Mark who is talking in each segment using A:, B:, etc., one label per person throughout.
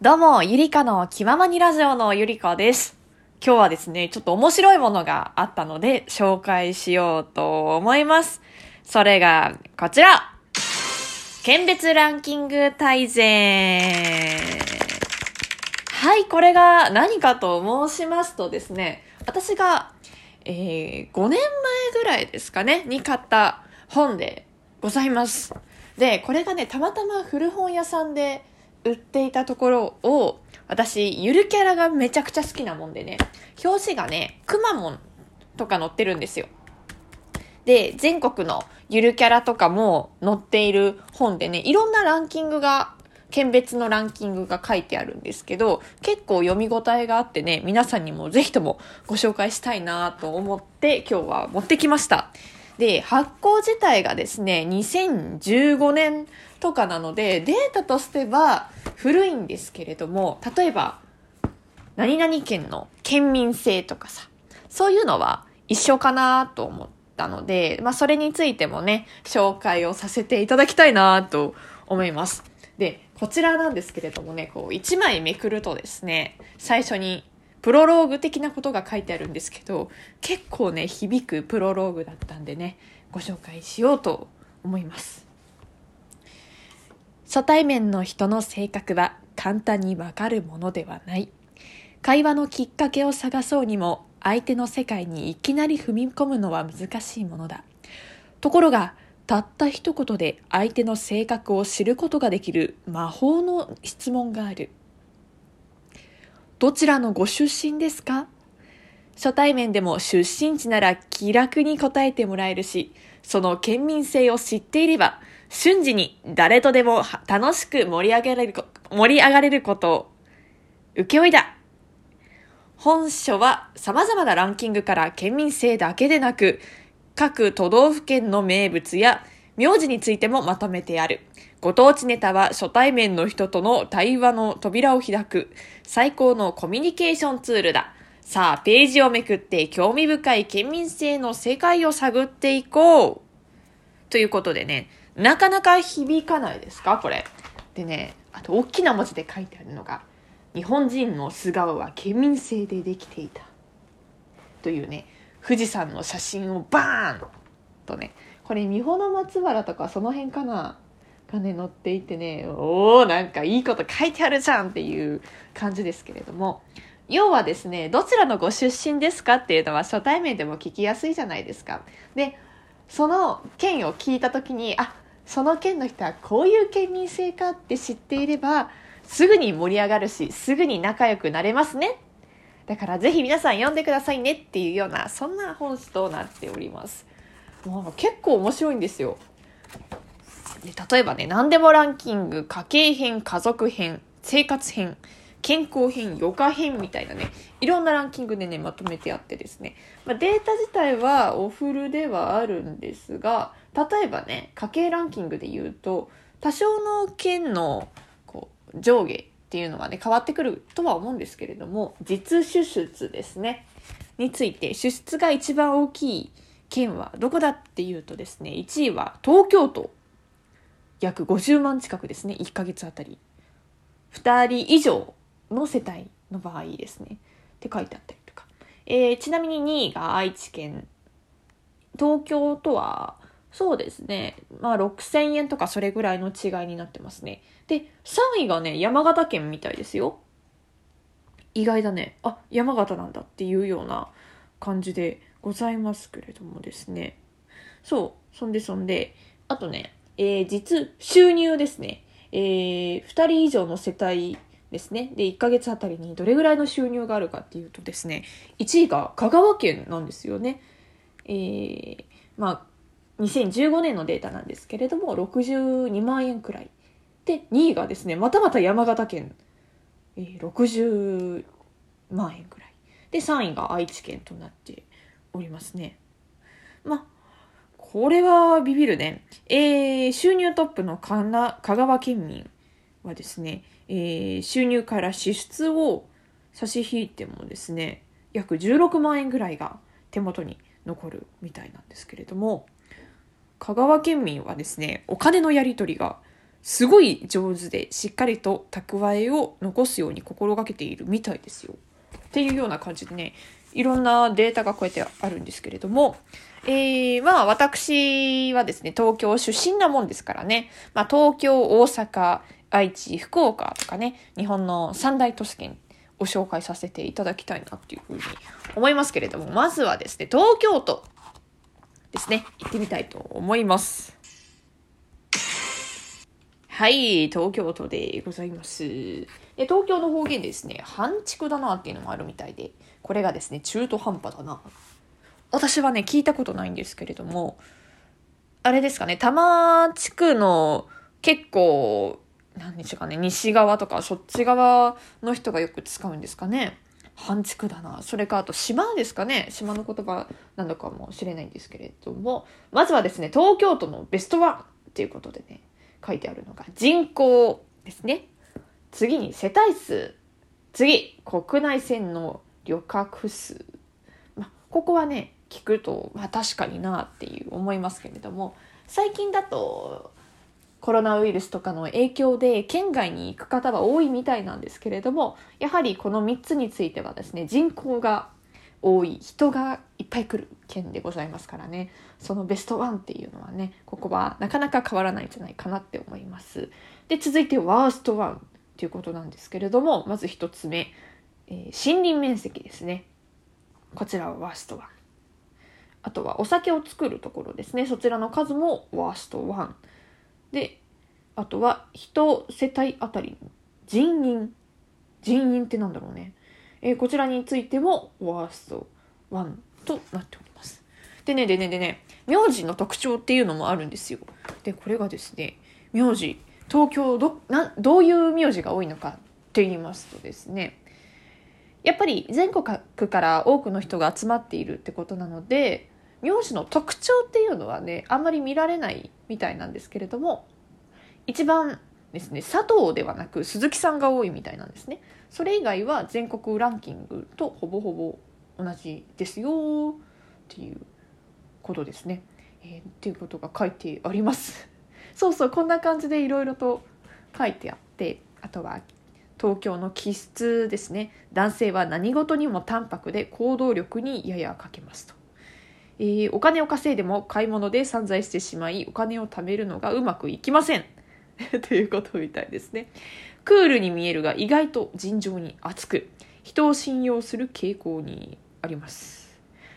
A: どうも、ゆりかの気ままにラジオのゆりかです。今日はですね、ちょっと面白いものがあったので紹介しようと思います。それが、こちら県別ランキング大全はい、これが何かと申しますとですね、私が、えー、5年前ぐらいですかね、に買った本でございます。で、これがね、たまたま古本屋さんで売っていたところを、私、ゆるキャラがめちゃくちゃ好きなもんでね、表紙がね、くまモンとか載ってるんですよ。で、全国のゆるキャラとかも載っている本でね、いろんなランキングが、県別のランキングが書いてあるんですけど、結構読み応えがあってね、皆さんにもぜひともご紹介したいなと思って今日は持ってきました。で、発行自体がですね、2015年とかなので、データとしては古いんですけれども、例えば、何々県の県民性とかさ、そういうのは一緒かなと思ったので、まあそれについてもね、紹介をさせていただきたいなと思います。で、こちらなんですけれどもね、こう一枚めくるとですね、最初にプロローグ的なことが書いてあるんですけど、結構ね、響くプロローグだったんでね、ご紹介しようと思います。初対面の人の性格は簡単にわかるものではない。会話のきっかけを探そうにも相手の世界にいきなり踏み込むのは難しいものだ。ところが、たった一言で相手の性格を知ることができる魔法の質問がある。どちらのご出身ですか？初対面でも出身地なら気楽に答えてもらえるし、その県民性を知っていれば、瞬時に誰とでも楽しく盛り上げられる、盛り上がれることを、請負だ。本書は様々なランキングから県民性だけでなく、各都道府県の名物や名字についてもまとめてある。ご当地ネタは初対面の人との対話の扉を開く最高のコミュニケーションツールだ。さあ、ページをめくって興味深い県民性の世界を探っていこう。ということでね、なかなか響かないですか？これ。でね、あと大きな文字で書いてあるのが、日本人の素顔は県民性でできていた。というね、富士山の写真をバーンとね、これ三保の松原とかその辺かな？がね、載っていてね、おー、なんかいいこと書いてあるじゃんっていう感じですけれども、要はですね、どちらのご出身ですかっていうのは初対面でも聞きやすいじゃないですか。で、その県を聞いた時に、あ、その県の人はこういう県民性かって知っていれば、すぐに盛り上がるし、すぐに仲良くなれますね。だからぜひ皆さん読んでくださいねっていうような、そんな本誌となっております。もう結構面白いんですよ。で例えばね、何でもランキング、家計編、家族編、生活編、健康編、余暇編みたいなね、いろんなランキングでね、まとめてあってですね、まあ、データ自体はおフルではあるんですが、例えばね、家計ランキングで言うと、多少の県のこう上下っていうのがね、変わってくるとは思うんですけれども、実支出ですね、について、支出が一番大きい県はどこだっていうとですね、1位は東京都。約50万近くですね、1ヶ月あたり。2人以上の世帯の場合ですね。って書いてあったりとか。えー、ちなみに2位が愛知県。東京とは、そうですね。まあ6000円とかそれぐらいの違いになってますね。で、3位がね、山形県みたいですよ。意外だね。あ、山形なんだっていうような感じでございますけれどもですね。そう。そんでそんで、あとね、えー、実、収入ですね。えー、2人以上の世帯ですね。で、1ヶ月あたりにどれぐらいの収入があるかっていうとですね、1位が香川県なんですよね。えー、まあ、2015年のデータなんですけれども、62万円くらい。で、2位がですね、またまた山形県、えー、60万円くらい。で、3位が愛知県となっておりますね。まあ、これはビビるね。えー、収入トップの香川県民はですね、えー、収入から支出を差し引いてもですね、約16万円ぐらいが手元に残るみたいなんですけれども、香川県民はですね、お金のやり取りがすごい上手でしっかりと蓄えを残すように心がけているみたいですよ。っていうような感じでねいろんなデータがこうやってあるんですけれども、えー、まあ私はですね東京出身なもんですからね、まあ、東京大阪愛知福岡とかね日本の三大都市圏を紹介させていただきたいなっていうふうに思いますけれどもまずはですね東京都ですね行ってみたいと思います。はい、東京都でございます。で東京の方言ですね、半畜だなっていうのもあるみたいで、これがですね、中途半端だな。私はね、聞いたことないんですけれども、あれですかね、多摩地区の結構、何でしょうかね、西側とかそっち側の人がよく使うんですかね。半畜だな。それかあと島ですかね。島の言葉なのかもしれないんですけれども、まずはですね、東京都のベストワンっていうことでね、書いてあるのが人口ですね。次に世帯数。次、国内線の旅客数。ま、ここはね、聞くと、まあ確かになっていう思いますけれども、最近だとコロナウイルスとかの影響で県外に行く方は多いみたいなんですけれども、やはりこの3つについてはですね、人口が多い人がいっぱい来る県でございますからねそのベストワンっていうのはねここはなかなか変わらないんじゃないかなって思います。で続いてワーストワンっていうことなんですけれどもまず1つ目、えー、森林面積ですね。こちらはワーストワン。あとはお酒を作るところですね。そちらの数もワーストワン。であとは人世帯あたりの人員。人員ってなんだろうね。えー、こちらについてもワースト1となっております。でね、でね、でね、名字の特徴っていうのもあるんですよ。で、これがですね、名字、東京ど、な、どういう名字が多いのかって言いますとですね、やっぱり全国から多くの人が集まっているってことなので、名字の特徴っていうのはね、あんまり見られないみたいなんですけれども、一番ですね、佐藤ではなく鈴木さんが多いみたいなんですね。それ以外は全国ランキングとほぼほぼ同じですよっていうことですね。えー、っていうことが書いてあります。そうそうこんな感じでいろいろと書いてあってあとは東京の気質ですね。男性は何事にも淡白で行動力にやや欠けますと、えー、お金を稼いでも買い物で散財してしまいお金を貯めるのがうまくいきません。ということみたいですね。クールに見えるが意外と尋常に熱く人を信用する傾向にあります。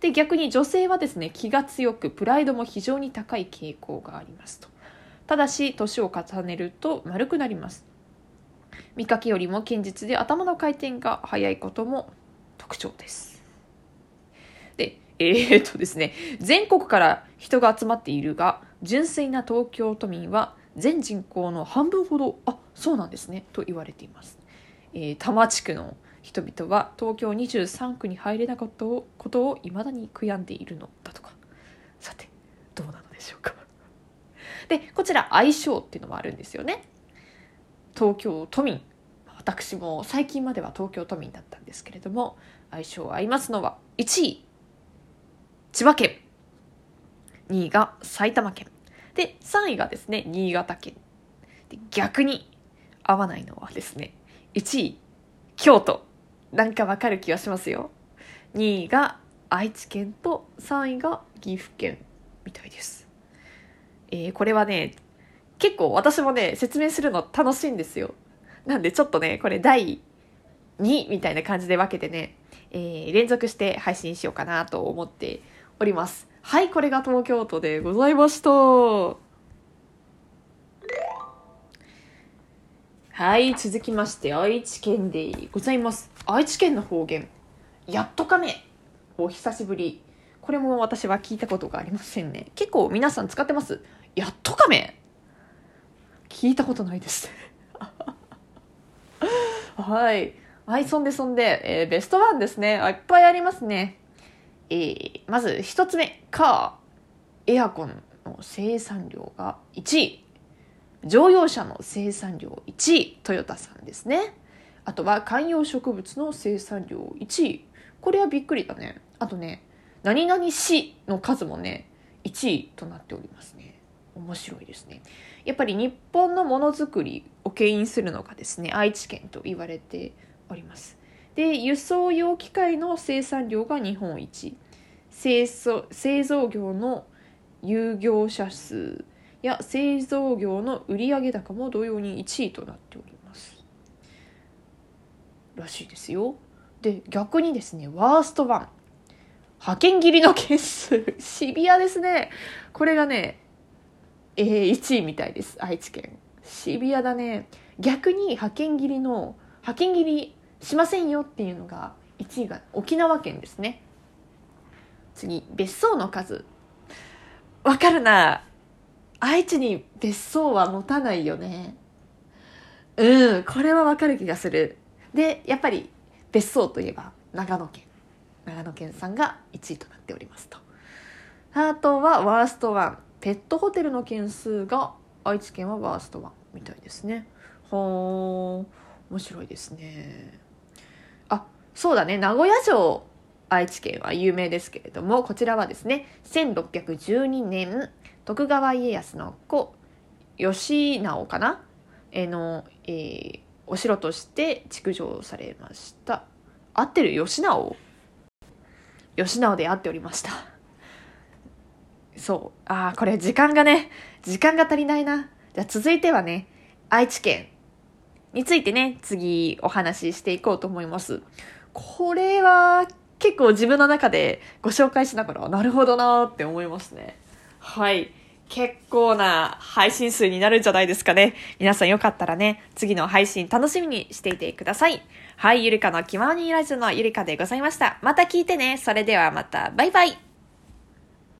A: で逆に女性はですね気が強くプライドも非常に高い傾向がありますと。ただし年を重ねると丸くなります。見かけよりも堅実で頭の回転が速いことも特徴です。でえー、っとですね全国から人が集まっているが純粋な東京都民は全人口の半分ほどあそうなんですねと言われています、えー、多摩地区の人々は東京23区に入れなかったことをいまだに悔やんでいるのだとか。さてどうなのでしょうか。でこちら相性っていうのもあるんですよね。東京都民私も最近までは東京都民だったんですけれども相性合いますのは1位千葉県2位が埼玉県で、3位がですね、新潟県。で逆に合わないのはですね、1位、京都。なんかわかる気がしますよ。2位が愛知県と3位が岐阜県みたいです。えー、これはね、結構私もね、説明するの楽しいんですよ。なんでちょっとね、これ第2みたいな感じで分けてね、えー、連続して配信しようかなと思っております。はい、これが東京都でございました。はい、続きまして愛知県でございます。愛知県の方言、やっとかめ。お久しぶり。これも私は聞いたことがありませんね。結構皆さん使ってますやっとかめ聞いたことないです。はい。はい、そんでそんで、えー、ベストワンですねあ。いっぱいありますね。えー、まず一つ目、カー、エアコンの生産量が1位。乗用車の生産量1位、トヨタさんですね。あとは観葉植物の生産量1位。これはびっくりだね。あとね、何々市の数もね、1位となっておりますね。面白いですね。やっぱり日本のものづくりを牽引するのがですね、愛知県と言われております。で、輸送用機械の生産量が日本一。製造製造業の有業者数や製造業の売上高も同様に1位となっております。らしいですよ。で、逆にですね、ワースト1。派遣切りの件数。シビアですね。これがね、えー、1位みたいです。愛知県。シビアだね。逆に派遣切りの、派遣切りしませんよっていうのが、1位が沖縄県ですね。次、別荘の数。わかるな。愛知に別荘は持たないよね。うん、これはわかる気がする。で、やっぱり別荘といえば長野県。長野県さんが1位となっておりますと。あとはワースト1。ペットホテルの件数が愛知県はワースト1みたいですね。ほー、面白いですね。あ、そうだね。名古屋城愛知県は有名ですけれども、こちらはですね、1612年、徳川家康の子、義直かな？えの、えー、お城として築城されました。合ってる？義直？義直で合っておりました。そう。ああ、これ時間がね、時間が足りないな。じゃあ続いてはね、愛知県についてね、次お話ししていこうと思います。これは結構自分の中でご紹介しながら、なるほどなーって思いますね。はい。結構な配信数になるんじゃないですかね。皆さんよかったらね、次の配信楽しみにしていてください。はい、ゆりかの気ままにラジオのゆりかでございました。また聞いてね。それではまた、バイバイ。